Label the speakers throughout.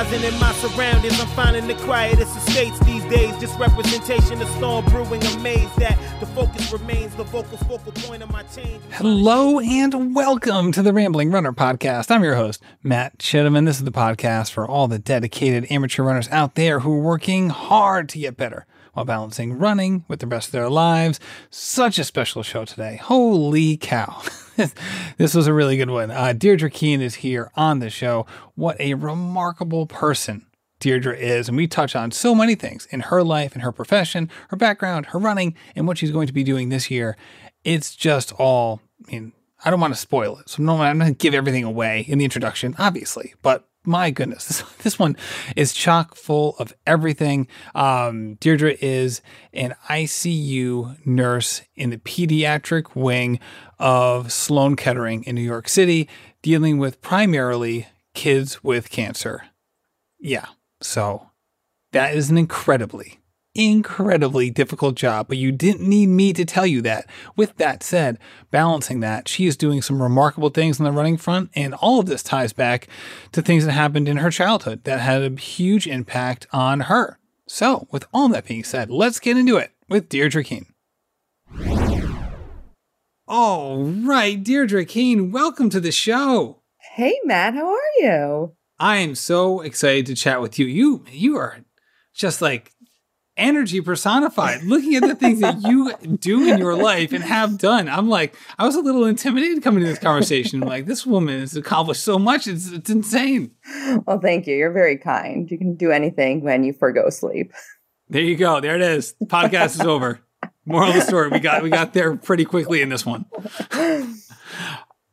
Speaker 1: enterprising in my surroundings. I'm finding the quietest estates these days. Just representation of storm brewing. Amazed that the focus remains the vocal focal point of my change.
Speaker 2: Hello and welcome to the Rambling Runner podcast. I'm your host, Matt Chittiman. This is the podcast for all the dedicated amateur runners out there who are working hard to get better while balancing running with the rest of their lives. Such a special show today. Holy cow. this was a really good one. Uh, Deirdre Keane is here on the show. What a remarkable person Deirdre is. And we touch on so many things in her life, in her profession, her background, her running, and what she's going to be doing this year. It's just all, I mean, I don't want to spoil it. So I'm not going to give everything away in the introduction, obviously, but my goodness, this, this one is chock full of everything. Um, Deirdre is an ICU nurse in the pediatric wing of Sloan Kettering in New York City, dealing with primarily kids with cancer. Yeah, so that is an incredibly incredibly difficult job, but you didn't need me to tell you that. With that said, balancing that, she is doing some remarkable things on the running front, and all of this ties back to things that happened in her childhood that had a huge impact on her. So, with all that being said, let's get into it with Deirdre Keane. All right, Deirdre Keane, welcome to the show.
Speaker 3: Hey, Matt, how are you?
Speaker 2: I am so excited to chat with you. You you are just like energy personified. Looking at the things that you do in your life and have done, I'm like, I was a little intimidated coming to this conversation. I'm like, this woman has accomplished so much. It's, it's insane.
Speaker 3: Well, thank you. You're very kind. You can do anything when you forego sleep.
Speaker 2: There you go. There it is. The podcast is over. Moral of the story: we got we got there pretty quickly in this one.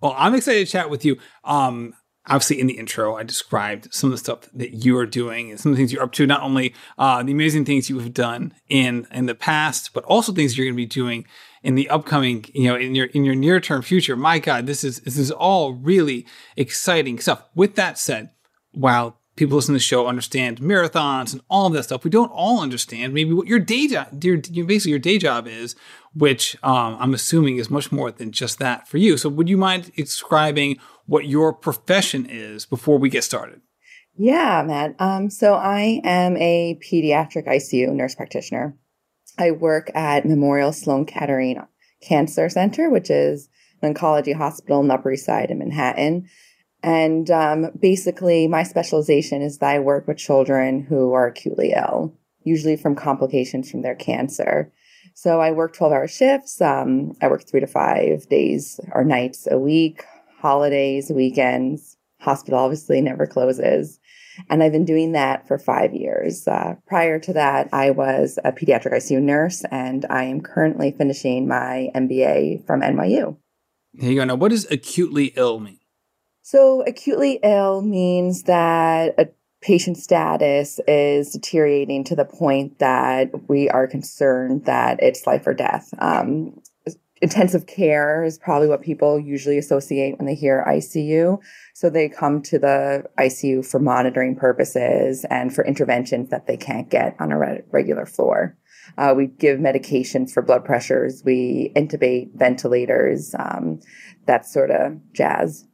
Speaker 2: Well, I'm excited to chat with you. Um, obviously in the intro, I described some of the stuff that you are doing and some of the things you're up to, not only uh, the amazing things you have done in in the past, but also things you're going to be doing in the upcoming, you know, in your in your near term future. My God, this is this is all really exciting stuff. With that said, while people listening to the show understand marathons and all of that stuff, we don't all understand maybe what your day job, your, basically your day job is, which um, I'm assuming is much more than just that for you. So, would you mind describing what your profession is before we get started.
Speaker 3: Yeah, Matt. Um, so I am a pediatric ICU nurse practitioner. I work at Memorial Sloan Kettering Cancer Center, which is an oncology hospital in the Upper East Side in Manhattan. And um, basically, my specialization is that I work with children who are acutely ill, usually from complications from their cancer. So I work 12 hour shifts. Um, I work three to five days or nights a week, holidays, weekends. Hospital obviously never closes. And I've been doing that for five years. Uh, prior to that, I was a pediatric ICU nurse, and I am currently finishing my MBA from NYU.
Speaker 2: Here you go. Now, what does acutely ill mean?
Speaker 3: So, acutely ill means that a patient status is deteriorating to the point that we are concerned that it's life or death. Um, intensive care is probably what people usually associate when they hear ICU. So they come to the ICU for monitoring purposes and for interventions that they can't get on a re- regular floor. Uh, we give medications for blood pressures. We intubate ventilators, um, that sort of jazz.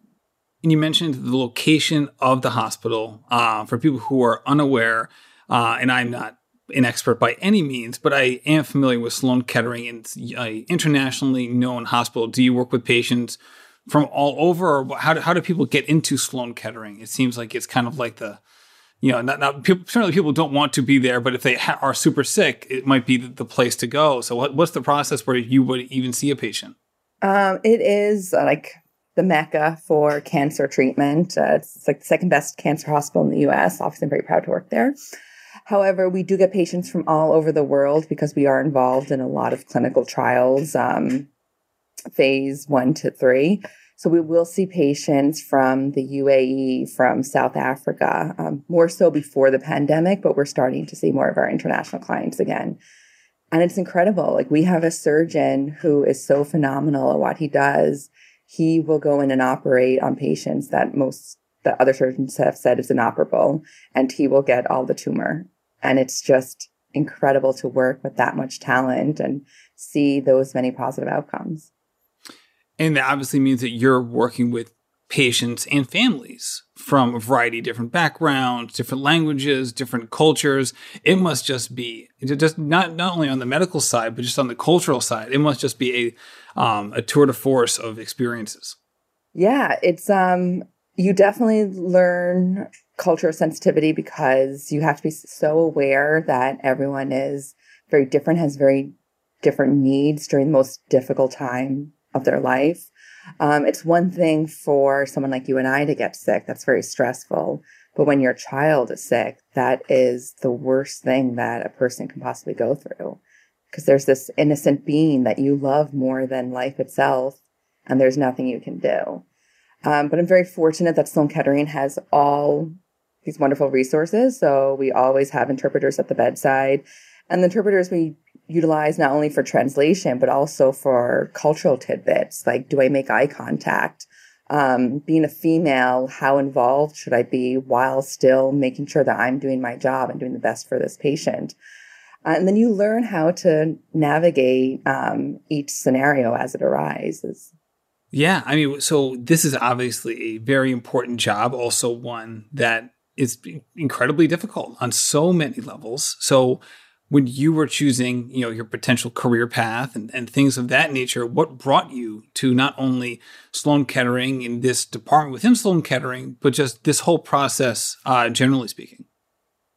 Speaker 2: And you mentioned the location of the hospital. Uh, for people who are unaware, uh, and I'm not an expert by any means, but I am familiar with Sloan Kettering. and an internationally known hospital. Do you work with patients from all over, or how do, how do people get into Sloan Kettering? It seems like it's kind of like the, you know, not, not people, certainly people don't want to be there, but if they ha- are super sick, it might be the, the place to go. So, what, what's the process where you would even see a patient?
Speaker 3: Um, it is uh, like the mecca for cancer treatment. Uh, it's like the second best cancer hospital in the U.S. Obviously, I'm very proud to work there. However, we do get patients from all over the world because we are involved in a lot of clinical trials, um, phase one to three. So we will see patients from the UAE, from South Africa, um, more so before the pandemic, but we're starting to see more of our international clients again. And it's incredible. Like we have a surgeon who is so phenomenal at what he does. He will go in and operate on patients that most the other surgeons have said is inoperable, and he will get all the tumor and it's just incredible to work with that much talent and see those many positive outcomes.
Speaker 2: And that obviously means that you're working with patients and families from a variety of different backgrounds, different languages, different cultures. It must just be just not not only on the medical side, but just on the cultural side. It must just be a um, a tour de force of experiences.
Speaker 3: Yeah, it's um you definitely learn cultural sensitivity because you have to be so aware that everyone is very different, has very different needs during the most difficult time of their life. Um, it's one thing for someone like you and I to get sick. That's very stressful. But when your child is sick, that is the worst thing that a person can possibly go through. Because there's this innocent being that you love more than life itself, and there's nothing you can do. Um, but I'm very fortunate that Sloan Kettering has all these wonderful resources. So we always have interpreters at the bedside. And the interpreters we utilize not only for translation, but also for cultural tidbits like do I make eye contact? Um, being a female, how involved should I be while still making sure that I'm doing my job and doing the best for this patient? Uh, and then you learn how to navigate um, each scenario as it arises.
Speaker 2: Yeah, I mean, so this is obviously a very important job, also one that is incredibly difficult on so many levels. So when you were choosing, you know, your potential career path and, and things of that nature, what brought you to not only Sloan Kettering in this department within Sloan Kettering, but just this whole process, uh, generally speaking?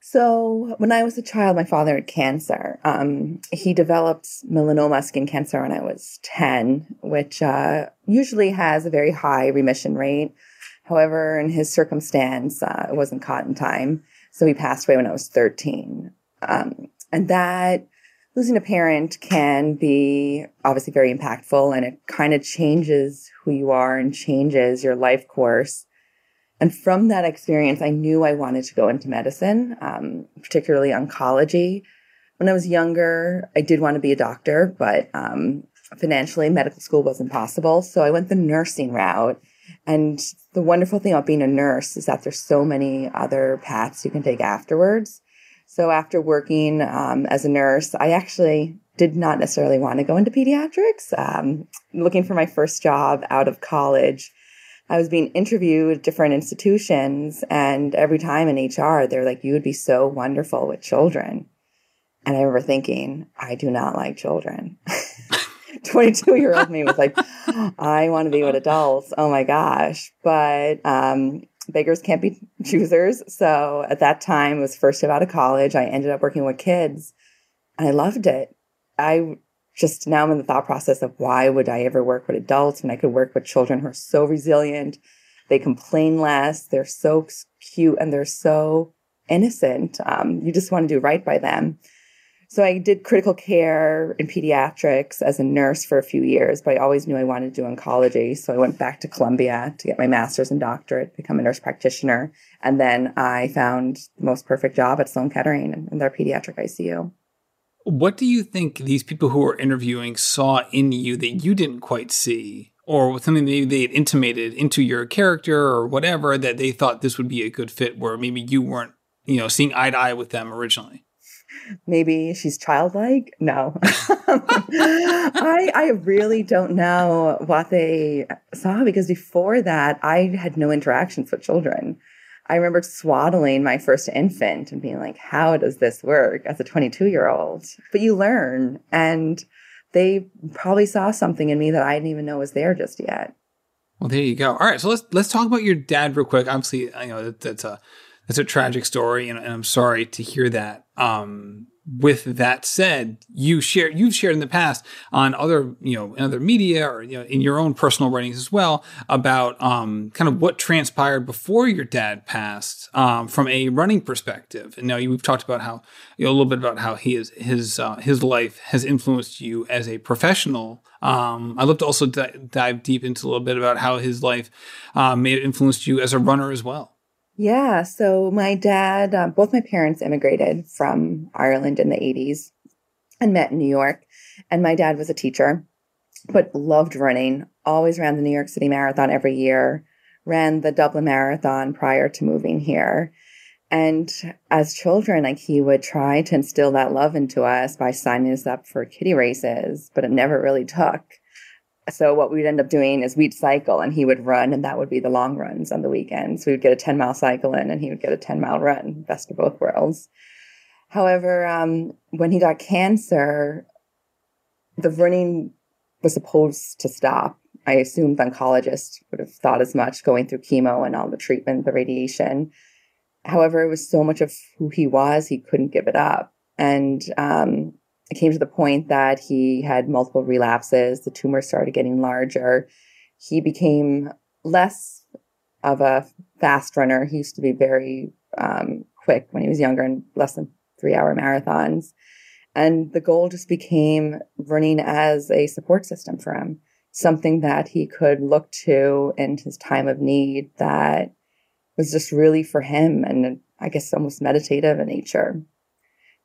Speaker 3: So, when I was a child, my father had cancer. Um, he developed melanoma skin cancer when I was 10, which uh, usually has a very high remission rate. However, in his circumstance, uh, it wasn't caught in time. So he passed away when I was 13. Um, and that losing a parent can be obviously very impactful and it kind of changes who you are and changes your life course. And from that experience, I knew I wanted to go into medicine, um, particularly oncology. When I was younger, I did want to be a doctor, but um, financially, medical school wasn't possible. So I went the nursing route. And the wonderful thing about being a nurse is that there's so many other paths you can take afterwards. So after working um, as a nurse, I actually did not necessarily want to go into pediatrics. Um, looking for my first job out of college, I was being interviewed at different institutions, and every time in HR, they're like, "You would be so wonderful with children." And I remember thinking, "I do not like children." 22 year old me was like, I want to be with adults. Oh my gosh. But um, beggars can't be choosers. So at that time, it was first year out of college. I ended up working with kids and I loved it. I just now I'm in the thought process of why would I ever work with adults when I could work with children who are so resilient? They complain less. They're so cute and they're so innocent. Um, you just want to do right by them. So I did critical care in pediatrics as a nurse for a few years, but I always knew I wanted to do oncology. So I went back to Columbia to get my master's and doctorate, become a nurse practitioner. And then I found the most perfect job at Sloan Kettering in their pediatric ICU.
Speaker 2: What do you think these people who are interviewing saw in you that you didn't quite see? Or something maybe they had intimated into your character or whatever that they thought this would be a good fit where maybe you weren't, you know, seeing eye to eye with them originally?
Speaker 3: Maybe she's childlike. No, I I really don't know what they saw because before that I had no interactions with children. I remember swaddling my first infant and being like, "How does this work?" As a 22 year old, but you learn, and they probably saw something in me that I didn't even know was there just yet.
Speaker 2: Well, there you go. All right, so let's let's talk about your dad real quick. Obviously, you know that, that's a that's a tragic story, and, and I'm sorry to hear that. Um, with that said, you share you've shared in the past on other you know in other media or you know in your own personal writings as well about um, kind of what transpired before your dad passed um, from a running perspective. And now we've talked about how you know a little bit about how he is his uh, his life has influenced you as a professional. Um, I'd love to also d- dive deep into a little bit about how his life uh, may have influenced you as a runner as well.
Speaker 3: Yeah. So my dad, uh, both my parents immigrated from Ireland in the 80s and met in New York. And my dad was a teacher, but loved running, always ran the New York City Marathon every year, ran the Dublin Marathon prior to moving here. And as children, like he would try to instill that love into us by signing us up for kiddie races, but it never really took. So what we'd end up doing is we'd cycle and he would run and that would be the long runs on the weekends. We would get a 10 mile cycle in and he would get a 10 mile run, best of both worlds. However, um, when he got cancer, the running was supposed to stop. I assumed the oncologist would have thought as much going through chemo and all the treatment, the radiation. However, it was so much of who he was, he couldn't give it up. And um, it came to the point that he had multiple relapses. The tumor started getting larger. He became less of a fast runner. He used to be very um, quick when he was younger and less than three hour marathons. And the goal just became running as a support system for him, something that he could look to in his time of need that was just really for him and I guess almost meditative in nature.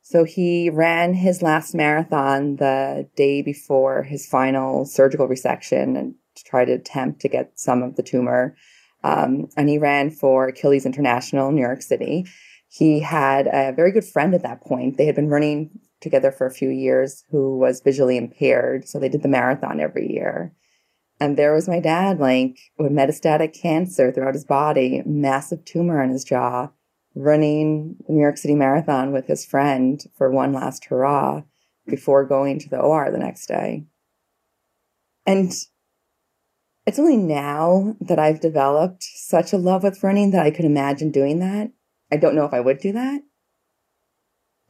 Speaker 3: So he ran his last marathon the day before his final surgical resection and to try to attempt to get some of the tumor. Um, and he ran for Achilles International in New York City. He had a very good friend at that point. They had been running together for a few years who was visually impaired. So they did the marathon every year. And there was my dad, like with metastatic cancer throughout his body, massive tumor on his jaw running the New York City Marathon with his friend for one last hurrah before going to the OR the next day. And it's only now that I've developed such a love with running that I could imagine doing that. I don't know if I would do that.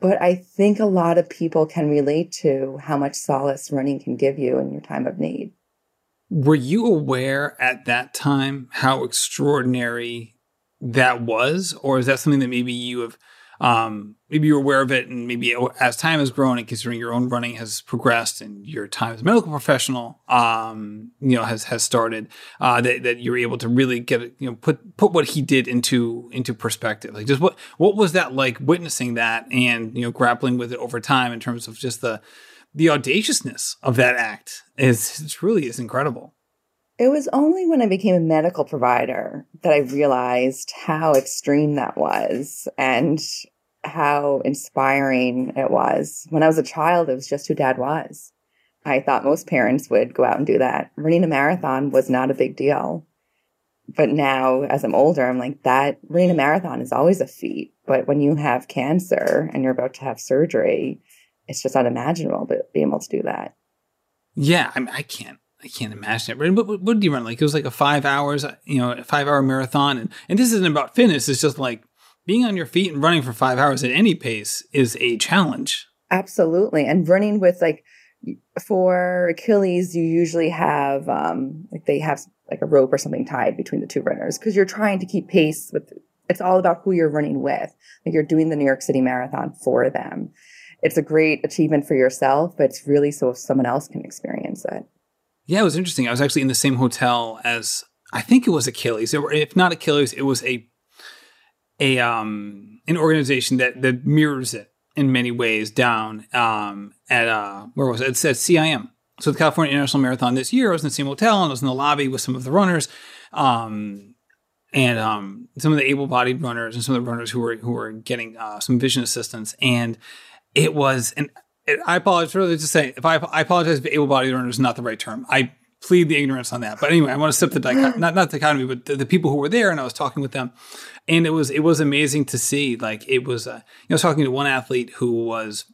Speaker 3: But I think a lot of people can relate to how much solace running can give you in your time of need.
Speaker 2: Were you aware at that time how extraordinary that was, or is that something that maybe you have, um, maybe you're aware of it, and maybe as time has grown and considering your own running has progressed and your time as a medical professional, um, you know, has has started, uh, that that you're able to really get you know put put what he did into into perspective. Like, just what what was that like witnessing that and you know grappling with it over time in terms of just the the audaciousness of that act is truly is incredible.
Speaker 3: It was only when I became a medical provider that I realized how extreme that was and how inspiring it was. When I was a child, it was just who dad was. I thought most parents would go out and do that. Running a marathon was not a big deal. But now, as I'm older, I'm like, that running a marathon is always a feat. But when you have cancer and you're about to have surgery, it's just unimaginable to be able to do that.
Speaker 2: Yeah, I, mean, I can't I can't imagine it. But what, what did you run? Like it was like a five hours, you know, a five hour marathon. And, and this isn't about fitness. It's just like being on your feet and running for five hours at any pace is a challenge.
Speaker 3: Absolutely. And running with like, for Achilles, you usually have, um, like they have like a rope or something tied between the two runners because you're trying to keep pace with, it's all about who you're running with. Like you're doing the New York City Marathon for them. It's a great achievement for yourself, but it's really so someone else can experience it.
Speaker 2: Yeah, it was interesting. I was actually in the same hotel as I think it was Achilles. If not Achilles, it was a a um an organization that that mirrors it in many ways down um at uh where was it? It said CIM. So the California International Marathon this year I was in the same hotel and I was in the lobby with some of the runners. Um and um, some of the able-bodied runners and some of the runners who were who were getting uh, some vision assistance, and it was and I apologize for to say if I, I apologize if able-bodied learner is not the right term. I plead the ignorance on that. But anyway, I want to step the dichotomy, not not the dichotomy, but the, the, people who were there, and I was talking with them, and it was it was amazing to see. Like it was, uh, you know, I was talking to one athlete who was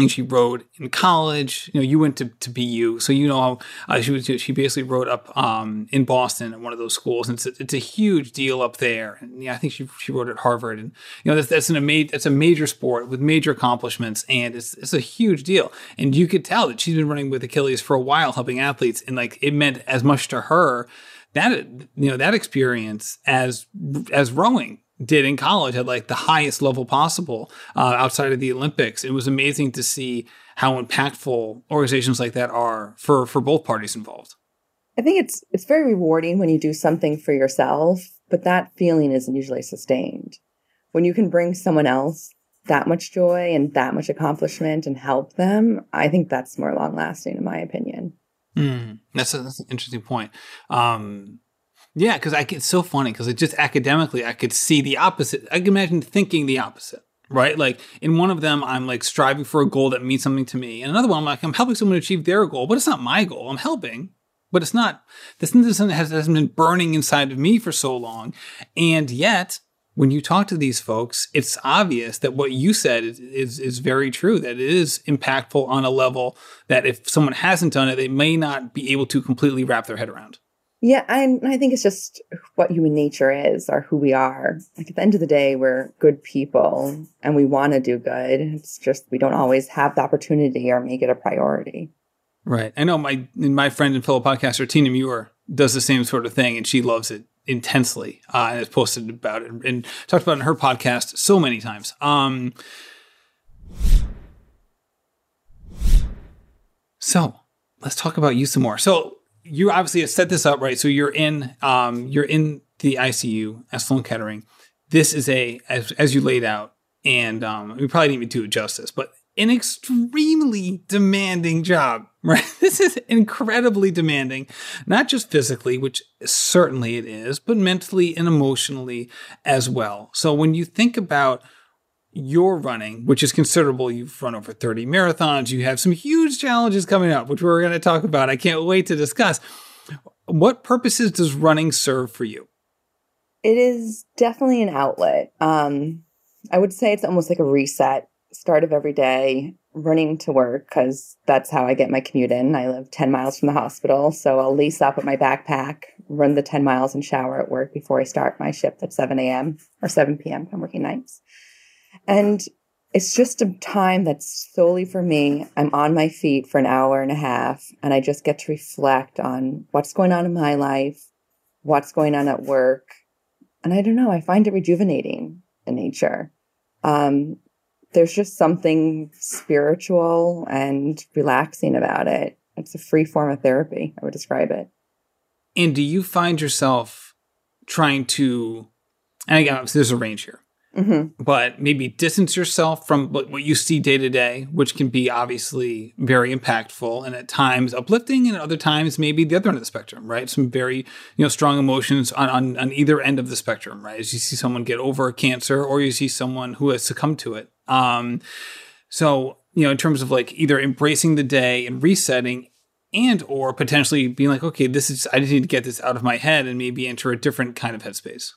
Speaker 2: and she rode in college. You know, you went to, to BU, so you know uh, she was. She basically rode up um, in Boston at one of those schools, and it's a, it's a huge deal up there. And yeah, I think she she rode at Harvard, and you know that's that's an ama- that's a major sport with major accomplishments, and it's it's a huge deal. And you could tell that she's been running with Achilles for a while, helping athletes, and like it meant as much to her that you know that experience as as rowing did in college at like the highest level possible uh, outside of the Olympics. It was amazing to see how impactful organizations like that are for for both parties involved.
Speaker 3: I think it's it's very rewarding when you do something for yourself, but that feeling isn't usually sustained. When you can bring someone else that much joy and that much accomplishment and help them, I think that's more long lasting, in my opinion.
Speaker 2: Mm, that's, a, that's an interesting point. Um, yeah, because I it's so funny because it just academically I could see the opposite. I can imagine thinking the opposite, right? Like in one of them, I'm like striving for a goal that means something to me, and another one, I'm like I'm helping someone achieve their goal, but it's not my goal. I'm helping, but it's not, this isn't, has, hasn't been burning inside of me for so long. And yet, when you talk to these folks, it's obvious that what you said is, is, is very true, that it is impactful on a level that if someone hasn't done it, they may not be able to completely wrap their head around.
Speaker 3: Yeah, I, I think it's just what human nature is or who we are. Like at the end of the day, we're good people and we want to do good. It's just we don't always have the opportunity or make it a priority.
Speaker 2: Right. I know my my friend and fellow podcaster Tina Muir does the same sort of thing, and she loves it intensely uh, and has posted about it and talked about it in her podcast so many times. Um, so let's talk about you some more. So you obviously have set this up right. So you're in um, you're in the ICU at Sloan Kettering. This is a as, as you laid out, and um, we probably didn't even do it justice, but an extremely demanding job, right? This is incredibly demanding, not just physically, which certainly it is, but mentally and emotionally as well. So when you think about your running, which is considerable, you've run over 30 marathons, you have some huge challenges coming up, which we're going to talk about. I can't wait to discuss. What purposes does running serve for you?
Speaker 3: It is definitely an outlet. Um, I would say it's almost like a reset start of every day running to work because that's how I get my commute in. I live 10 miles from the hospital. So I'll lace up with my backpack, run the 10 miles and shower at work before I start my shift at 7 a.m. or 7 p.m. I'm working nights. And it's just a time that's solely for me. I'm on my feet for an hour and a half and I just get to reflect on what's going on in my life, what's going on at work. And I don't know, I find it rejuvenating in nature. Um, there's just something spiritual and relaxing about it. It's a free form of therapy, I would describe it.
Speaker 2: And do you find yourself trying to, and again, there's a range here, mm-hmm. but maybe distance yourself from what you see day to day, which can be obviously very impactful and at times uplifting, and at other times maybe the other end of the spectrum, right? Some very you know strong emotions on, on, on either end of the spectrum, right? As you see someone get over cancer, or you see someone who has succumbed to it. Um, so you know, in terms of like either embracing the day and resetting and or potentially being like okay this is i just need to get this out of my head and maybe enter a different kind of headspace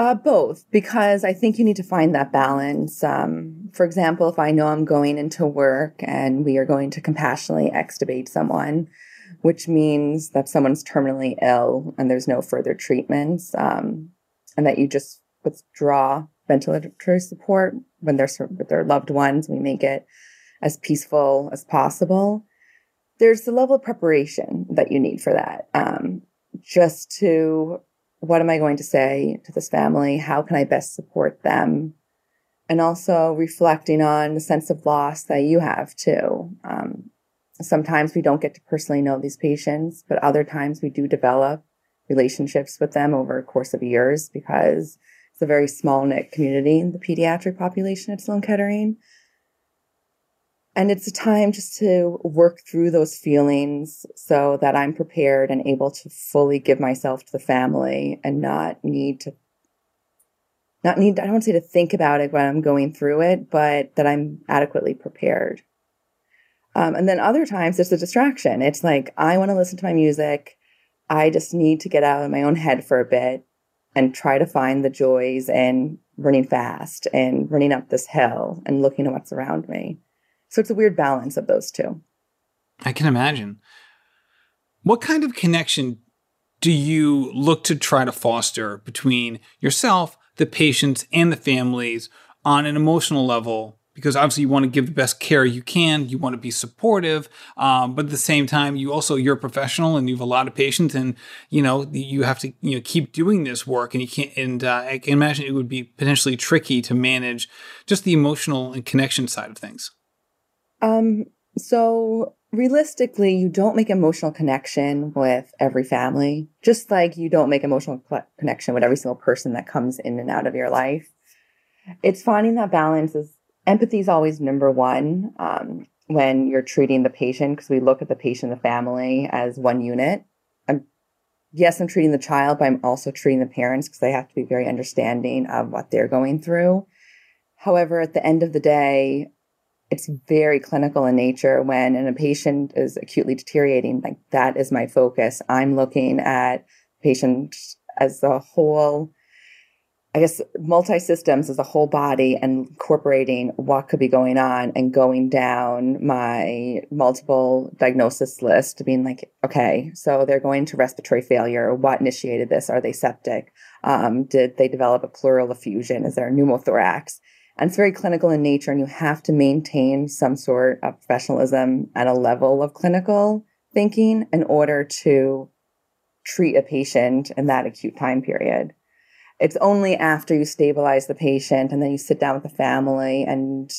Speaker 3: uh, both, because I think you need to find that balance. Um, for example, if I know I'm going into work and we are going to compassionately extubate someone, which means that someone's terminally ill and there's no further treatments, um, and that you just withdraw ventilatory support when they're with their loved ones, we make it as peaceful as possible. There's the level of preparation that you need for that. Um, just to what am I going to say to this family? How can I best support them? And also reflecting on the sense of loss that you have too. Um, sometimes we don't get to personally know these patients, but other times we do develop relationships with them over a course of years because it's a very small knit community, the pediatric population at Sloan Kettering. And it's a time just to work through those feelings so that I'm prepared and able to fully give myself to the family and not need to, not need, I don't want to say to think about it when I'm going through it, but that I'm adequately prepared. Um, and then other times it's a distraction. It's like, I want to listen to my music. I just need to get out of my own head for a bit and try to find the joys in running fast and running up this hill and looking at what's around me. So it's a weird balance of those two.
Speaker 2: I can imagine. What kind of connection do you look to try to foster between yourself, the patients, and the families on an emotional level? Because obviously you want to give the best care you can, you want to be supportive, um, but at the same time, you also you're a professional and you have a lot of patients, and you know you have to you know keep doing this work, and you can't. And uh, I can imagine it would be potentially tricky to manage just the emotional and connection side of things.
Speaker 3: Um, so realistically, you don't make emotional connection with every family, just like you don't make emotional connection with every single person that comes in and out of your life. It's finding that balance is empathy is always number one um, when you're treating the patient because we look at the patient the family as one unit. I'm, yes, I'm treating the child, but I'm also treating the parents because they have to be very understanding of what they're going through. However, at the end of the day, it's very clinical in nature when a patient is acutely deteriorating like that is my focus i'm looking at patient as a whole I guess multi systems as a whole body and incorporating what could be going on and going down my multiple diagnosis list, being like, okay, so they're going to respiratory failure. What initiated this? Are they septic? Um, did they develop a pleural effusion? Is there a pneumothorax? And it's very clinical in nature, and you have to maintain some sort of professionalism and a level of clinical thinking in order to treat a patient in that acute time period. It's only after you stabilize the patient and then you sit down with the family and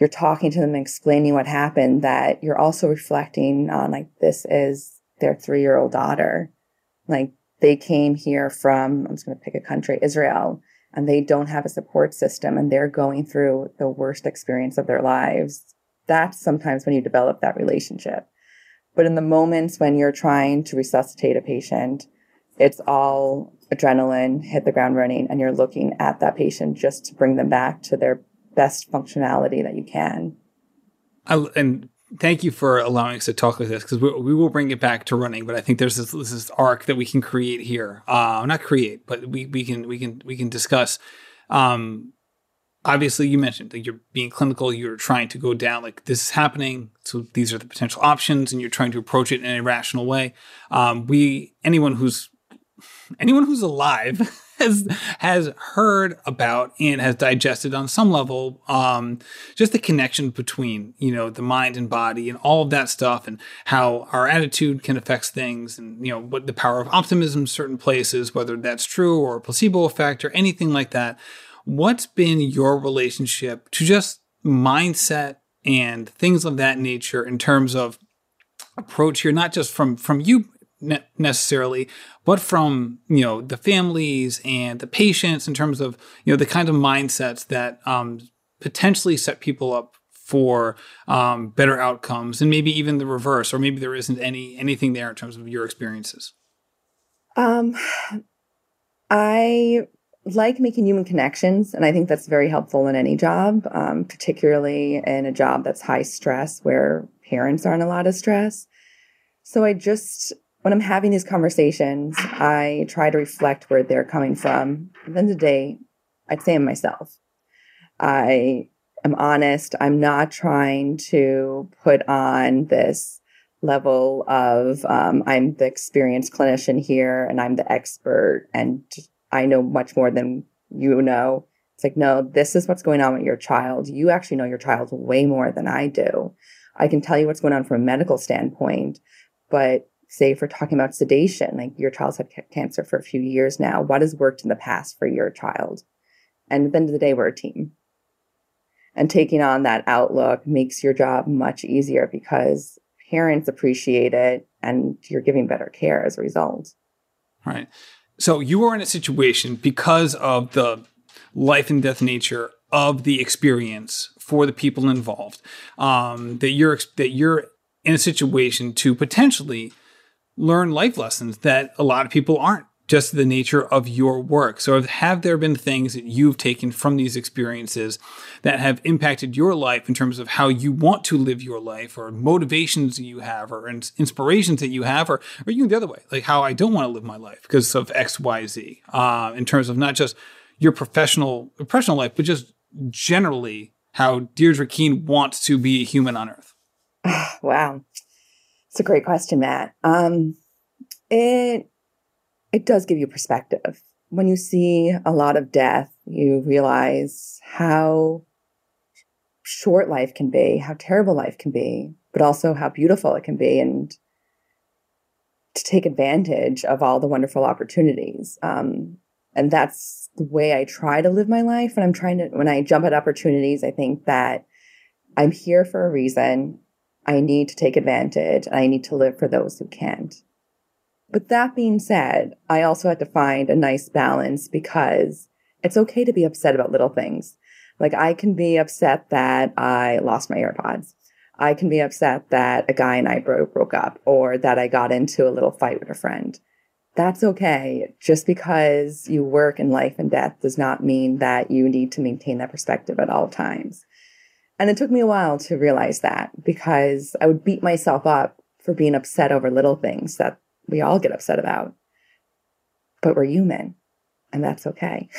Speaker 3: you're talking to them and explaining what happened that you're also reflecting on like this is their three year old daughter. Like they came here from i'm just going to pick a country israel and they don't have a support system and they're going through the worst experience of their lives that's sometimes when you develop that relationship but in the moments when you're trying to resuscitate a patient it's all adrenaline, hit the ground running, and you're looking at that patient just to bring them back to their best functionality that you can.
Speaker 2: I, and thank you for allowing us to talk like this because we, we, will bring it back to running. But I think there's this, this arc that we can create here. Uh, not create, but we, we can we can we can discuss. Um, obviously, you mentioned that you're being clinical. You're trying to go down like this is happening. So these are the potential options, and you're trying to approach it in a rational way. Um, we anyone who's anyone who's alive has has heard about and has digested on some level um, just the connection between you know the mind and body and all of that stuff and how our attitude can affect things and you know what the power of optimism in certain places whether that's true or a placebo effect or anything like that. What's been your relationship to just mindset and things of that nature in terms of approach here not just from from you ne- necessarily, but from you know the families and the patients in terms of you know the kind of mindsets that um, potentially set people up for um, better outcomes, and maybe even the reverse, or maybe there isn't any anything there in terms of your experiences.
Speaker 3: Um, I like making human connections, and I think that's very helpful in any job, um, particularly in a job that's high stress where parents are in a lot of stress. So I just when I'm having these conversations, I try to reflect where they're coming from. At the end of the day, I'd say I'm myself. I am honest. I'm not trying to put on this level of um, I'm the experienced clinician here and I'm the expert and I know much more than you know. It's like, no, this is what's going on with your child. You actually know your child way more than I do. I can tell you what's going on from a medical standpoint, but say if we're talking about sedation, like your child's had cancer for a few years now, what has worked in the past for your child? And at the end of the day, we're a team. And taking on that outlook makes your job much easier because parents appreciate it and you're giving better care as a result.
Speaker 2: Right. So you were in a situation because of the life and death nature of the experience for the people involved um, that you're that you're in a situation to potentially learn life lessons that a lot of people aren't just the nature of your work. So, have there been things that you've taken from these experiences that have impacted your life in terms of how you want to live your life, or motivations you have, or inspirations that you have, or, or even the other way, like how I don't want to live my life because of X, Y, Z, uh, in terms of not just your professional professional life, but just generally how Deirdre Keane wants to be a human on Earth.
Speaker 3: wow. It's a great question, Matt. Um, it it does give you perspective. When you see a lot of death, you realize how short life can be, how terrible life can be, but also how beautiful it can be, and to take advantage of all the wonderful opportunities. Um, and that's the way I try to live my life. When I'm trying to, when I jump at opportunities, I think that I'm here for a reason. I need to take advantage I need to live for those who can't. But that being said, I also had to find a nice balance because it's okay to be upset about little things. Like I can be upset that I lost my AirPods. I can be upset that a guy and I broke up or that I got into a little fight with a friend. That's okay. Just because you work in life and death does not mean that you need to maintain that perspective at all times. And it took me a while to realize that because I would beat myself up for being upset over little things that we all get upset about. But we're human, and that's okay.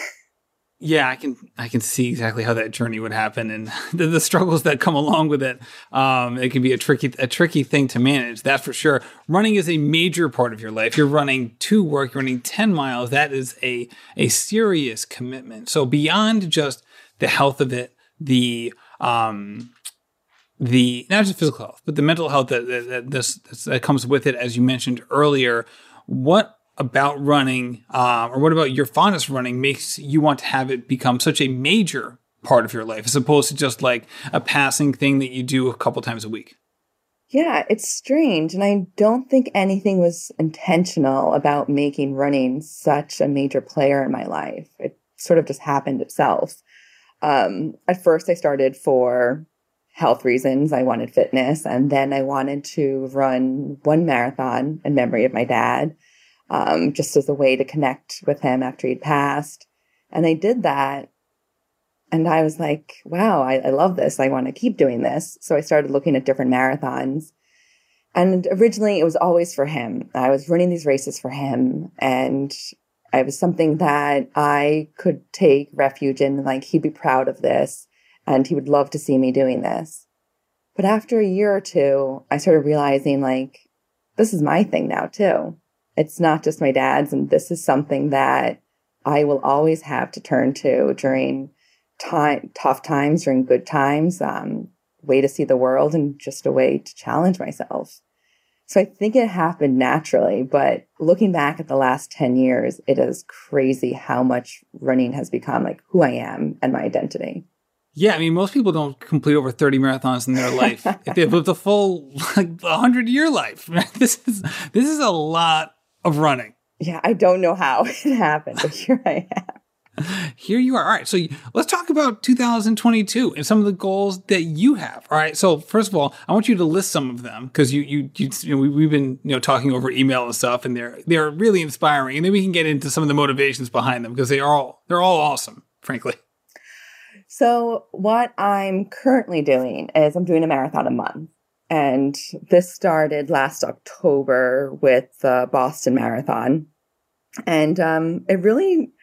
Speaker 2: Yeah, I can I can see exactly how that journey would happen and the, the struggles that come along with it. Um, it can be a tricky a tricky thing to manage, that's for sure. Running is a major part of your life. You're running to work, you're running 10 miles. That is a a serious commitment. So beyond just the health of it, the um, the not just physical health, but the mental health that, that, that this that comes with it, as you mentioned earlier. What about running, uh, or what about your fondness running, makes you want to have it become such a major part of your life, as opposed to just like a passing thing that you do a couple times a week?
Speaker 3: Yeah, it's strange. And I don't think anything was intentional about making running such a major player in my life. It sort of just happened itself. Um, at first, I started for health reasons. I wanted fitness. And then I wanted to run one marathon in memory of my dad, um, just as a way to connect with him after he'd passed. And I did that. And I was like, wow, I, I love this. I want to keep doing this. So I started looking at different marathons. And originally, it was always for him. I was running these races for him. And it was something that I could take refuge in. Like, he'd be proud of this and he would love to see me doing this. But after a year or two, I started realizing, like, this is my thing now, too. It's not just my dad's, and this is something that I will always have to turn to during time, tough times, during good times, um, way to see the world, and just a way to challenge myself. So I think it happened naturally, but looking back at the last 10 years, it is crazy how much running has become like who I am and my identity.
Speaker 2: Yeah, I mean, most people don't complete over 30 marathons in their life if they've lived a full like 100 year life. This is this is a lot of running.
Speaker 3: Yeah, I don't know how it happened, but here I am.
Speaker 2: Here you are. All right. So let's talk about 2022 and some of the goals that you have. All right. So first of all, I want you to list some of them because you, you, you, you know, we, we've been, you know, talking over email and stuff and they're, they're really inspiring. And then we can get into some of the motivations behind them because they are all, they're all awesome, frankly.
Speaker 3: So what I'm currently doing is I'm doing a marathon a month. And this started last October with the Boston Marathon. And um, it really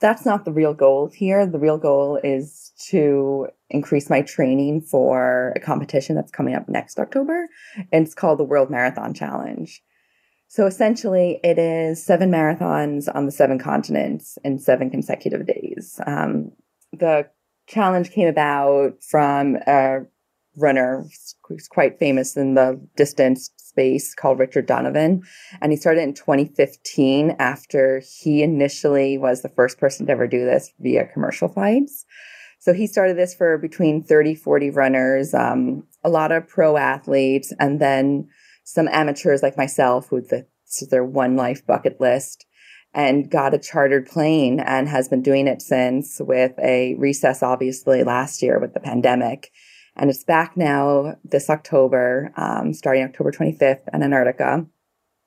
Speaker 3: that's not the real goal here. The real goal is to increase my training for a competition that's coming up next October. And it's called the World Marathon Challenge. So essentially, it is seven marathons on the seven continents in seven consecutive days. Um, the challenge came about from a runner who's quite famous in the distance space called Richard Donovan. And he started in 2015 after he initially was the first person to ever do this via commercial flights. So he started this for between 30, 40 runners, um, a lot of pro athletes, and then some amateurs like myself who their one life bucket list and got a chartered plane and has been doing it since with a recess, obviously last year with the pandemic. And it's back now this October, um, starting October 25th in Antarctica.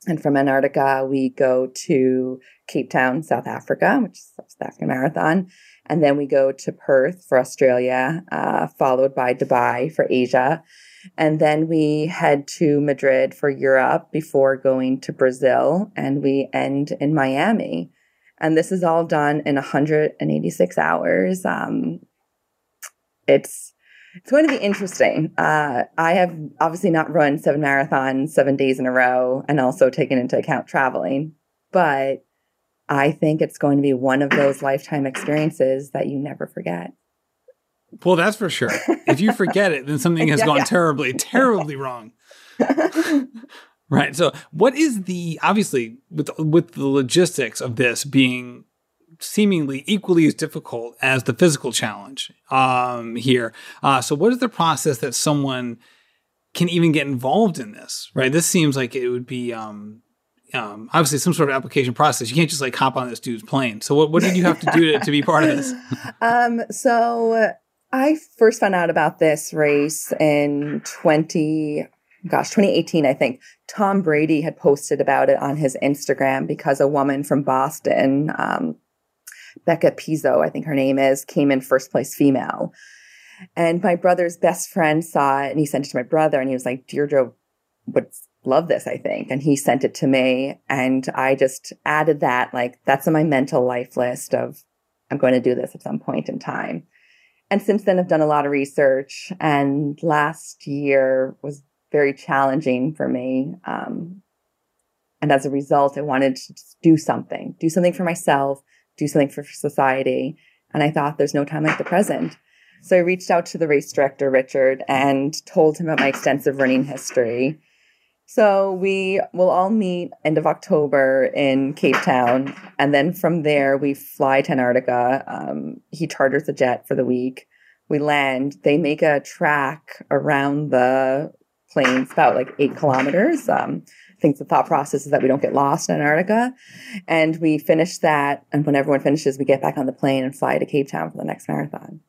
Speaker 3: And from Antarctica, we go to Cape Town, South Africa, which is South African Marathon. And then we go to Perth for Australia, uh, followed by Dubai for Asia. And then we head to Madrid for Europe before going to Brazil. And we end in Miami. And this is all done in 186 hours. Um, it's it's going to be interesting. Uh, I have obviously not run seven marathons seven days in a row and also taken into account traveling, but I think it's going to be one of those lifetime experiences that you never forget.
Speaker 2: Well, that's for sure. If you forget it, then something has yeah, gone yeah. terribly, terribly wrong. right. So, what is the obviously with with the logistics of this being seemingly equally as difficult as the physical challenge um, here. Uh, so, what is the process that someone can even get involved in this? Right, this seems like it would be um, um, obviously some sort of application process. You can't just like hop on this dude's plane. So, what, what did you have to do to, to be part of this?
Speaker 3: um, so, I first found out about this race in 20, gosh, 2018, I think. Tom Brady had posted about it on his Instagram because a woman from Boston um, Becca Pizzo, I think her name is, came in first place female. And my brother's best friend saw it and he sent it to my brother and he was like, Deirdre would love this, I think. And he sent it to me and I just added that, like, that's on my mental life list of I'm going to do this at some point in time. And since then, I've done a lot of research and last year was very challenging for me. Um, and as a result, I wanted to do something, do something for myself, do something for society. And I thought there's no time like the present. So I reached out to the race director, Richard, and told him about my extensive running history. So we will all meet end of October in Cape Town. And then from there, we fly to Antarctica. Um, he charters a jet for the week. We land. They make a track around the plains, about like eight kilometers. Um, think the thought process is that we don't get lost in Antarctica. And we finish that. And when everyone finishes, we get back on the plane and fly to Cape Town for the next marathon.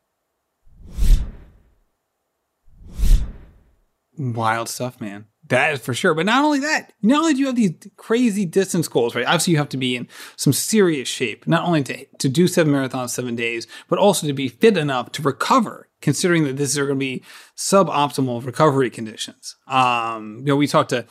Speaker 2: Wild stuff, man. That is for sure. But not only that, not only do you have these crazy distance goals, right? Obviously, you have to be in some serious shape, not only to, to do seven marathons, seven days, but also to be fit enough to recover, considering that this is going to be suboptimal recovery conditions. Um, you know, we talked to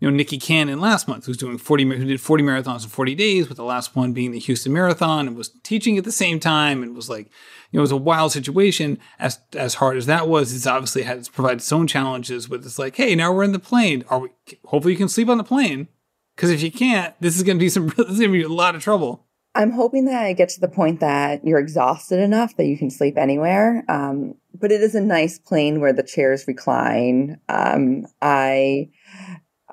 Speaker 2: you know, Nikki Cannon last month, who's doing 40, who did 40 marathons in 40 days, with the last one being the Houston Marathon and was teaching at the same time and was like, you know, it was a wild situation. As as hard as that was, it's obviously has provided its own challenges with it's like, hey, now we're in the plane. Are we, hopefully you can sleep on the plane. Because if you can't, this is going to be some, this is going to be a lot of trouble.
Speaker 3: I'm hoping that I get to the point that you're exhausted enough that you can sleep anywhere. Um, but it is a nice plane where the chairs recline. Um, I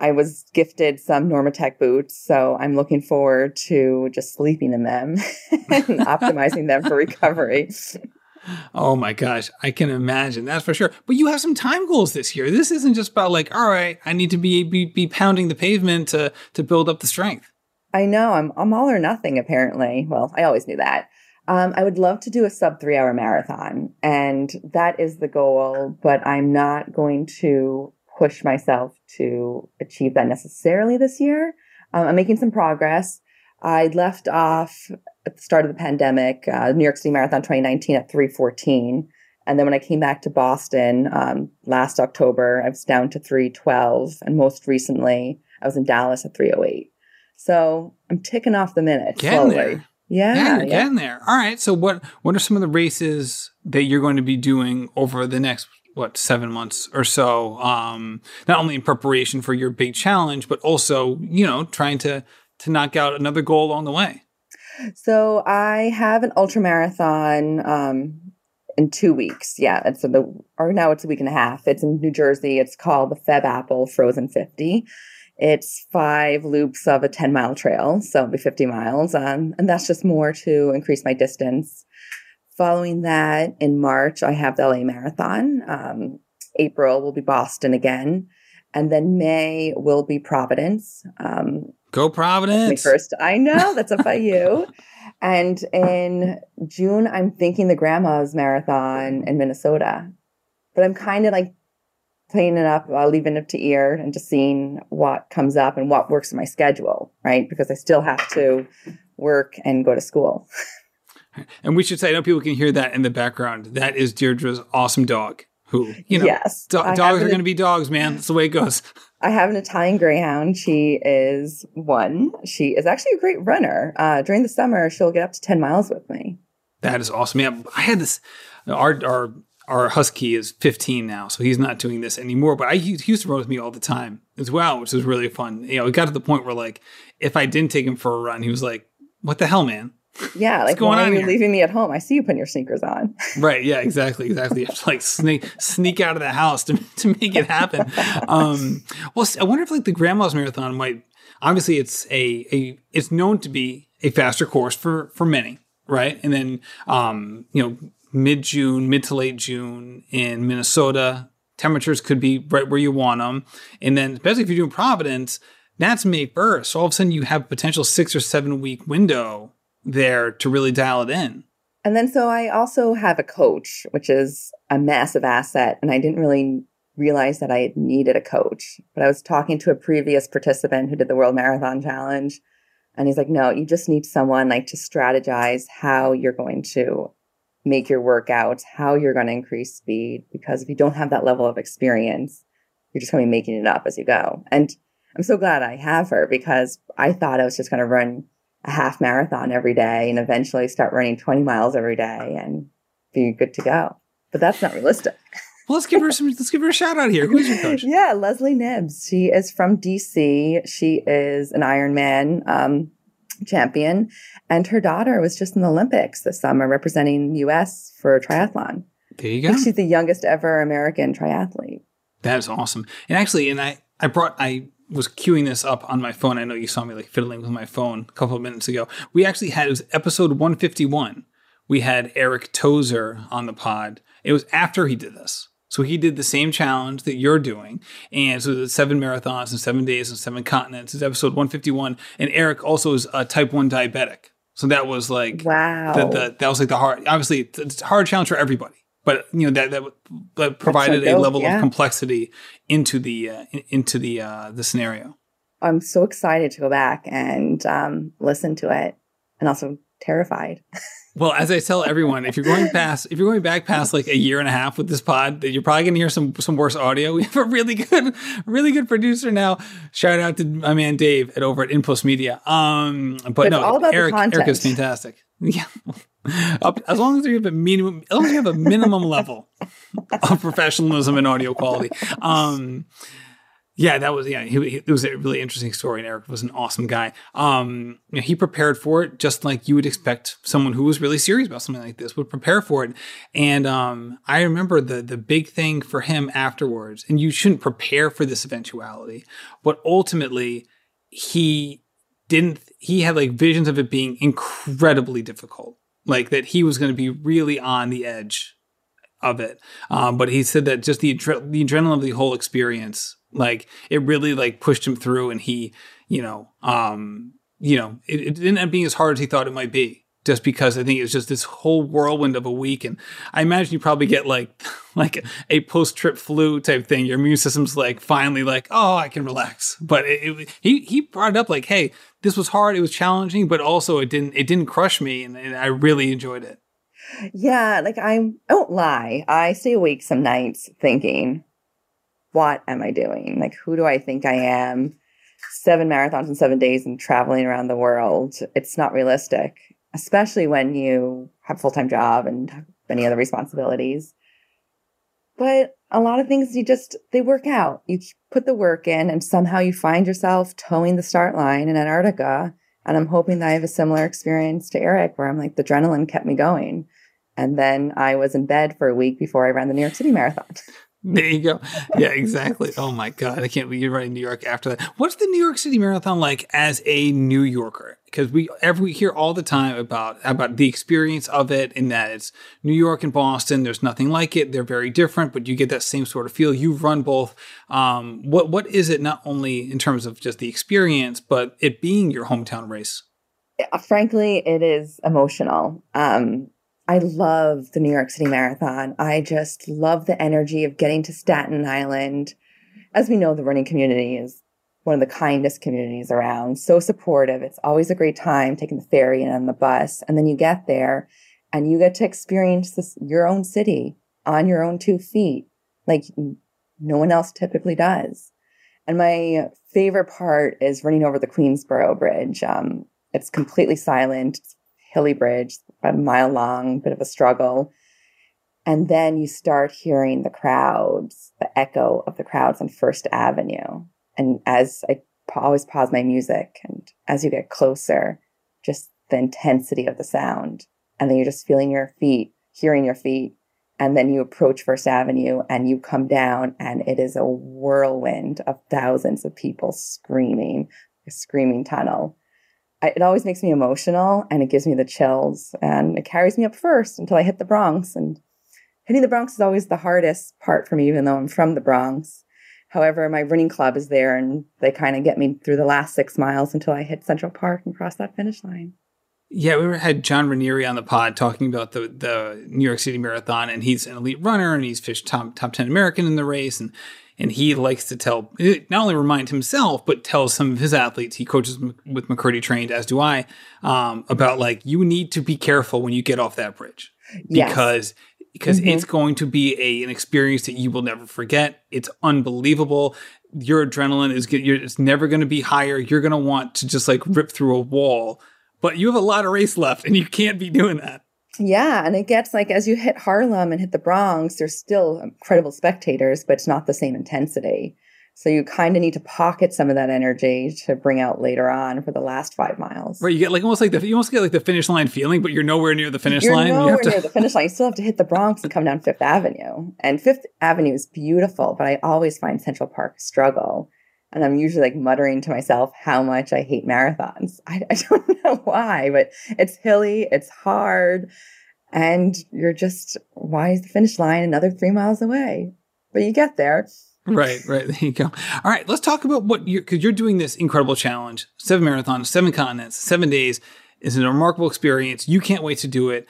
Speaker 3: I was gifted some Normatec boots, so I'm looking forward to just sleeping in them and optimizing them for recovery.
Speaker 2: Oh my gosh, I can imagine that's for sure. But you have some time goals this year. This isn't just about like, all right, I need to be be, be pounding the pavement to to build up the strength.
Speaker 3: I know I'm I'm all or nothing apparently. Well, I always knew that. Um, I would love to do a sub three hour marathon, and that is the goal. But I'm not going to push myself to achieve that necessarily this year. Um, I'm making some progress. I left off at the start of the pandemic, uh, New York City Marathon 2019 at 314. And then when I came back to Boston um, last October, I was down to 312. And most recently, I was in Dallas at 308. So I'm ticking off the minutes
Speaker 2: getting
Speaker 3: slowly.
Speaker 2: There.
Speaker 3: Yeah,
Speaker 2: yeah, you're
Speaker 3: yeah.
Speaker 2: getting there. All right. So what what are some of the races that you're going to be doing over the next what seven months or so um, not only in preparation for your big challenge but also you know trying to to knock out another goal along the way
Speaker 3: So I have an ultra marathon um, in two weeks. Yeah, it's in the or now it's a week and a half. It's in New Jersey. It's called the Febapple Frozen 50. It's five loops of a 10 mile trail, so it'll be 50 miles. Um, and that's just more to increase my distance. Following that, in March, I have the LA Marathon. Um, April will be Boston again. And then May will be Providence. Um,
Speaker 2: go providence
Speaker 3: first. I know that's up by you. And in June, I'm thinking the Grandma's Marathon in Minnesota. But I'm kind of like playing it up, uh, leaving it to ear and just seeing what comes up and what works in my schedule, right? Because I still have to work and go to school.
Speaker 2: and we should say i know people can hear that in the background that is deirdre's awesome dog who you know
Speaker 3: yes.
Speaker 2: do- dogs are going to be dogs man that's the way it goes
Speaker 3: I have an Italian Greyhound. She is one. She is actually a great runner. Uh, during the summer, she'll get up to 10 miles with me.
Speaker 2: That is awesome. Yeah, I had this. Our our our husky is 15 now, so he's not doing this anymore. But I he used to run with me all the time as well, which was really fun. You know, it got to the point where like if I didn't take him for a run, he was like, "What the hell, man?"
Speaker 3: Yeah, like
Speaker 2: going
Speaker 3: why
Speaker 2: on
Speaker 3: are you
Speaker 2: here?
Speaker 3: leaving me at home? I see you putting your sneakers on.
Speaker 2: Right? Yeah, exactly, exactly. You have to like sneak sneak out of the house to to make it happen. Um, well, I wonder if like the grandma's marathon might. Obviously, it's a a it's known to be a faster course for for many, right? And then um, you know mid June, mid to late June in Minnesota, temperatures could be right where you want them, and then especially if you're doing Providence, that's May first. So all of a sudden you have a potential six or seven week window there to really dial it in.
Speaker 3: And then so I also have a coach, which is a massive asset. And I didn't really realize that I needed a coach. But I was talking to a previous participant who did the World Marathon Challenge. And he's like, no, you just need someone like to strategize how you're going to make your workouts, how you're going to increase speed. Because if you don't have that level of experience, you're just going to be making it up as you go. And I'm so glad I have her because I thought I was just going to run a half marathon every day and eventually start running 20 miles every day and be good to go. But that's not realistic.
Speaker 2: Well, let's give her some. Let's give her a shout out here. Who's your coach?
Speaker 3: yeah, Leslie Knibb. She is from DC. She is an Ironman um, champion, and her daughter was just in the Olympics this summer representing U.S. for triathlon.
Speaker 2: There you go.
Speaker 3: She's the youngest ever American triathlete.
Speaker 2: That is awesome. And actually, and I, I brought, I was queuing this up on my phone. I know you saw me like fiddling with my phone a couple of minutes ago. We actually had, it was episode 151. We had Eric Tozer on the pod. It was after he did this. So he did the same challenge that you're doing. And so the seven marathons and seven days and seven continents is episode 151. And Eric also is a type 1 diabetic. So that was like,
Speaker 3: wow.
Speaker 2: The, the, that was like the hard, obviously, it's a hard challenge for everybody but you know that that, that provided so a level yeah. of complexity into the uh, into the uh, the scenario.
Speaker 3: I'm so excited to go back and um, listen to it, and also terrified.
Speaker 2: well, as I tell everyone, if you're going past, if you're going back past like a year and a half with this pod, that you're probably going to hear some some worse audio. We have a really good, really good producer now. Shout out to my man Dave at over at Inpost Media. Um, but
Speaker 3: it's
Speaker 2: no, Eric, Eric is fantastic. Yeah. As long as you have a minimum, as long as you have a minimum level of professionalism and audio quality. Um, yeah, that was yeah. He, he, it was a really interesting story, and Eric was an awesome guy. Um, you know, he prepared for it just like you would expect someone who was really serious about something like this would prepare for it. And um, I remember the the big thing for him afterwards, and you shouldn't prepare for this eventuality, but ultimately he didn't. He had like visions of it being incredibly difficult like that he was going to be really on the edge of it. Um, but he said that just the the adrenaline of the whole experience, like it really like pushed him through, and he, you know, um, you know, it, it didn't end up being as hard as he thought it might be. Just because I think it was just this whole whirlwind of a week, and I imagine you probably get like like a post trip flu type thing. Your immune system's like finally like, oh, I can relax. But it, it, he he brought it up like, hey, this was hard, it was challenging, but also it didn't it didn't crush me, and, and I really enjoyed it.
Speaker 3: Yeah, like I won't lie. I stay awake some nights thinking, what am I doing? Like, who do I think I am? Seven marathons in seven days and traveling around the world. It's not realistic, especially when you have a full time job and many other responsibilities. But a lot of things you just, they work out. You put the work in and somehow you find yourself towing the start line in Antarctica. And I'm hoping that I have a similar experience to Eric where I'm like, the adrenaline kept me going. And then I was in bed for a week before I ran the New York City Marathon.
Speaker 2: There you go. Yeah, exactly. Oh my God. I can't believe you're running New York after that. What's the New York City Marathon like as a New Yorker? Because we every hear all the time about about the experience of it and that it's New York and Boston. There's nothing like it. They're very different, but you get that same sort of feel. You've run both. Um, what what is it not only in terms of just the experience, but it being your hometown race?
Speaker 3: Frankly, it is emotional. Um, I love the New York City Marathon. I just love the energy of getting to Staten Island. As we know, the running community is one of the kindest communities around, so supportive. It's always a great time taking the ferry and on the bus. And then you get there and you get to experience this, your own city on your own two feet, like no one else typically does. And my favorite part is running over the Queensboro Bridge. Um, it's completely silent. It's hilly bridge, a mile long, bit of a struggle. And then you start hearing the crowds, the echo of the crowds on First Avenue. And as I always pause my music, and as you get closer, just the intensity of the sound. And then you're just feeling your feet, hearing your feet. And then you approach First Avenue and you come down, and it is a whirlwind of thousands of people screaming, a screaming tunnel it always makes me emotional and it gives me the chills and it carries me up first until I hit the Bronx. And hitting the Bronx is always the hardest part for me, even though I'm from the Bronx. However, my running club is there and they kind of get me through the last six miles until I hit Central Park and cross that finish line.
Speaker 2: Yeah, we had John Ranieri on the pod talking about the the New York City Marathon, and he's an elite runner, and he's fished top top ten American in the race, and and he likes to tell not only remind himself but tells some of his athletes. He coaches with McKirdy trained as do i um, about like you need to be careful when you get off that bridge. Because yes. because mm-hmm. it's going to be a, an experience that you will never forget. It's unbelievable. Your adrenaline is it's never going to be higher. You're going to want to just like rip through a wall. But you have a lot of race left and you can't be doing that
Speaker 3: yeah, and it gets like as you hit Harlem and hit the Bronx, there's still incredible spectators, but it's not the same intensity. So you kind of need to pocket some of that energy to bring out later on for the last five miles.
Speaker 2: Right, you get like almost like the you almost get like the finish line feeling, but you're nowhere near the finish
Speaker 3: you're
Speaker 2: line.
Speaker 3: Nowhere you to- near the finish line. You still have to hit the Bronx and come down Fifth Avenue. And Fifth Avenue is beautiful, but I always find Central Park struggle and I'm usually like muttering to myself how much I hate marathons. I, I don't know why, but it's hilly, it's hard, and you're just, why is the finish line another three miles away? But you get there.
Speaker 2: Right, right. There you go. All right, let's talk about what you're, because you're doing this incredible challenge seven marathons, seven continents, seven days is a remarkable experience. You can't wait to do it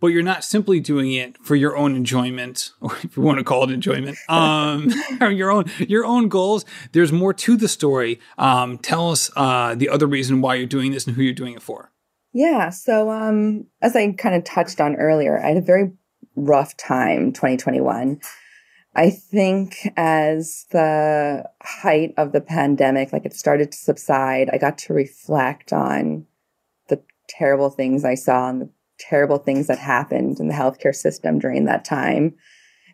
Speaker 2: but you're not simply doing it for your own enjoyment, or if you want to call it enjoyment, um, or your own your own goals. There's more to the story. Um, tell us uh, the other reason why you're doing this and who you're doing it for.
Speaker 3: Yeah. So, um, as I kind of touched on earlier, I had a very rough time 2021. I think as the height of the pandemic, like it started to subside, I got to reflect on the terrible things I saw and the terrible things that happened in the healthcare system during that time.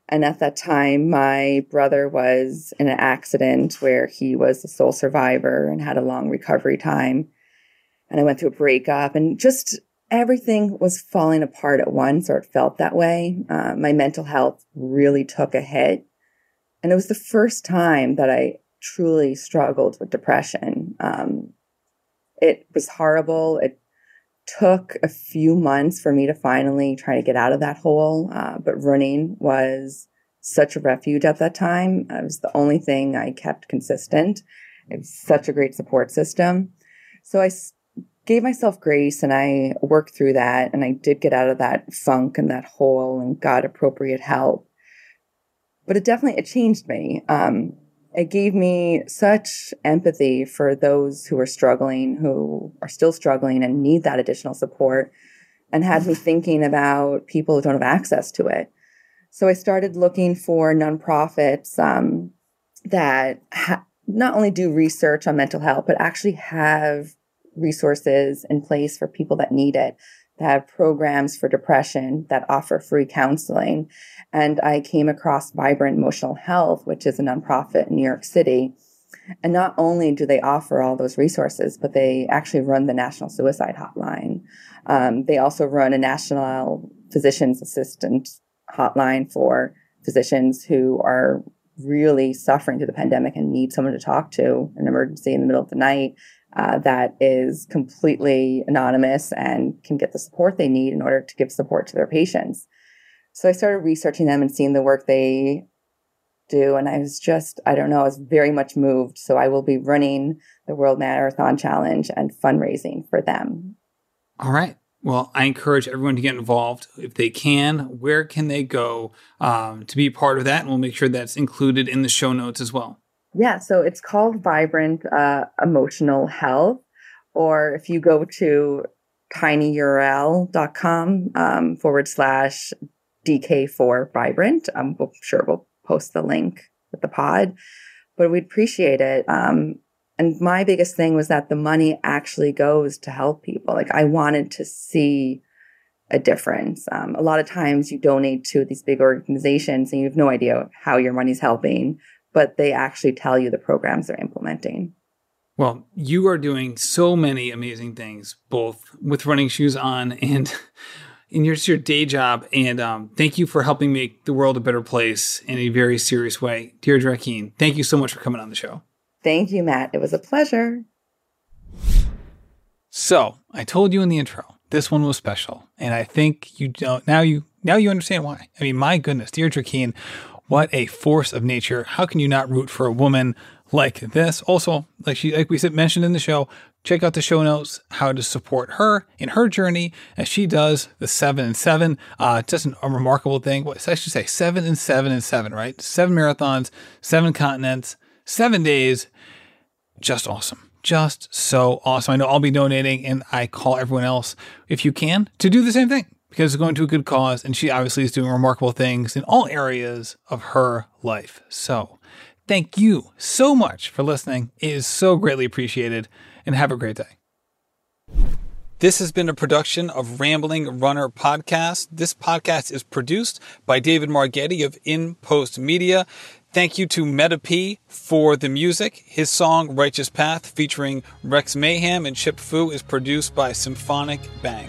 Speaker 3: And at that time, my brother was in an accident where he was the sole survivor and had a long recovery time. And I went through a breakup and just everything was falling apart at once, or it felt that way. Uh, my mental health really took a hit. And it was the first time that I truly struggled with depression. Um, it was horrible. It took a few months for me to finally try to get out of that hole. Uh, but running was such a refuge at that time. It was the only thing I kept consistent. It was such a great support system. So I gave myself grace and I worked through that and I did get out of that funk and that hole and got appropriate help. But it definitely, it changed me. Um, it gave me such empathy for those who are struggling, who are still struggling and need that additional support, and had me thinking about people who don't have access to it. So I started looking for nonprofits um, that ha- not only do research on mental health, but actually have resources in place for people that need it that have programs for depression that offer free counseling. And I came across Vibrant Emotional Health, which is a nonprofit in New York City. And not only do they offer all those resources, but they actually run the National Suicide Hotline. Um, they also run a National Physician's Assistant Hotline for physicians who are really suffering through the pandemic and need someone to talk to an emergency in the middle of the night uh, that is completely anonymous and can get the support they need in order to give support to their patients. So I started researching them and seeing the work they do. And I was just, I don't know, I was very much moved. So I will be running the World Marathon Challenge and fundraising for them.
Speaker 2: All right. Well, I encourage everyone to get involved if they can. Where can they go um, to be part of that? And we'll make sure that's included in the show notes as well.
Speaker 3: Yeah, so it's called Vibrant uh, Emotional Health. Or if you go to tinyurl.com um, forward slash DK4 Vibrant, I'm sure we'll post the link with the pod, but we'd appreciate it. Um, and my biggest thing was that the money actually goes to help people. Like I wanted to see a difference. Um, a lot of times you donate to these big organizations and you have no idea how your money's helping but they actually tell you the programs they're implementing.
Speaker 2: Well, you are doing so many amazing things, both with running shoes on and in your, your day job. And um, thank you for helping make the world a better place in a very serious way. Deirdre Keane, thank you so much for coming on the show.
Speaker 3: Thank you, Matt. It was a pleasure.
Speaker 2: So I told you in the intro, this one was special. And I think you don't now you now you understand why. I mean, my goodness, Deirdre Keane what a force of nature. How can you not root for a woman like this? Also, like she like we said mentioned in the show, check out the show notes how to support her in her journey as she does the seven and seven. Uh, just an, a remarkable thing. What I should say, seven and seven and seven, right? Seven marathons, seven continents, seven days. Just awesome. Just so awesome. I know I'll be donating, and I call everyone else, if you can, to do the same thing because it's going to a good cause. And she obviously is doing remarkable things in all areas of her life. So thank you so much for listening. It is so greatly appreciated, and have a great day. This has been a production of Rambling Runner Podcast. This podcast is produced by David Margetti of In Post Media. Thank you to Meta P for the music. His song Righteous Path featuring Rex Mayhem and Chip Fu is produced by Symphonic Bang.